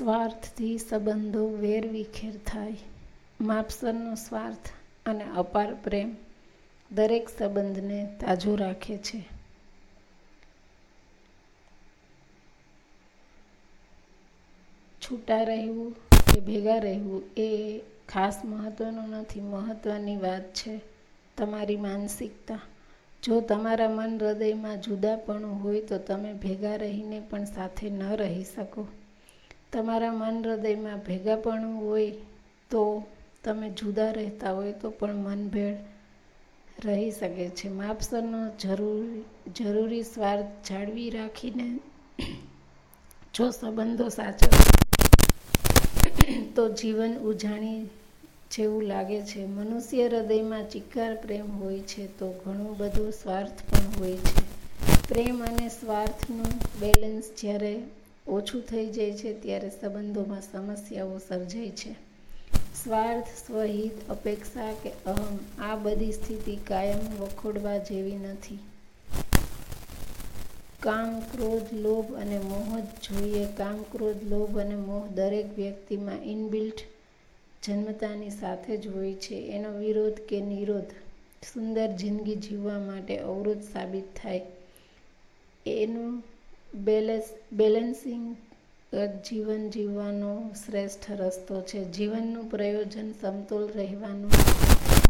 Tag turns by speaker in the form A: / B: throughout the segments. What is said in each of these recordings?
A: સ્વાર્થથી સંબંધો વેરવિખેર થાય. માપસરનો સ્વાર્થ અને અપાર પ્રેમ દરેક સંબંધને તાજો રાખે છે. છૂટા રહેવું કે ભેગા રહેવું એ ખાસ મહત્વનું નથી, મહત્વની વાત છે તમારી માનસિકતા. જો તમારા મન હૃદયમાં જુદાપણું હોય તો તમે ભેગા રહીને પણ સાથે ન રહી શકો. તમારા મન હૃદયમાં ભેગાપણું હોય તો તમે જુદા રહેતા હોય તો પણ મનભેળ રહી શકે છે. માપસરનો જરૂરી જરૂરી સ્વાર્થ જાળવી રાખીને જો સંબંધો સાચો તો જીવન ઉજાણી જેવું લાગે છે. મનુષ્ય હૃદયમાં ચિક્કાર પ્રેમ હોય છે તો ઘણું બધું સ્વાર્થ પણ હોય છે. પ્રેમ અને સ્વાર્થનું બેલેન્સ જ્યારે ઓછું થઈ જાય છે ત્યારે સંબંધોમાં સમસ્યાઓ સર્જાય છે. સ્વાર્થ, સ્વહિત, અપેક્ષા કે અહમ આ બધી સ્થિતિ કાયમ વખોડવા જેવી નથી. કામ, ક્રોધ, લોભ અને મોહ જ જોઈએ. કામ, ક્રોધ, લોભ અને મોહ દરેક વ્યક્તિમાં ઇનબિલ્ટ જન્મતાની સાથે જ હોય છે. એનો વિરોધ કે નિરોધ સુંદર જિંદગી જીવવા માટે અવરોધ સાબિત થાય. એનું બેલેન્સ બેલેન્સિંગ જીવન જીવવાનો શ્રેષ્ઠ રસ્તો છે. જીવનનું પ્રયોજન સમતોલ રહેવાનું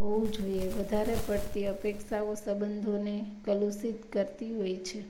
A: હોવું જોઈએ. વધારે પડતી અપેક્ષાઓ સંબંધોને કલુષિત કરતી હોય છે.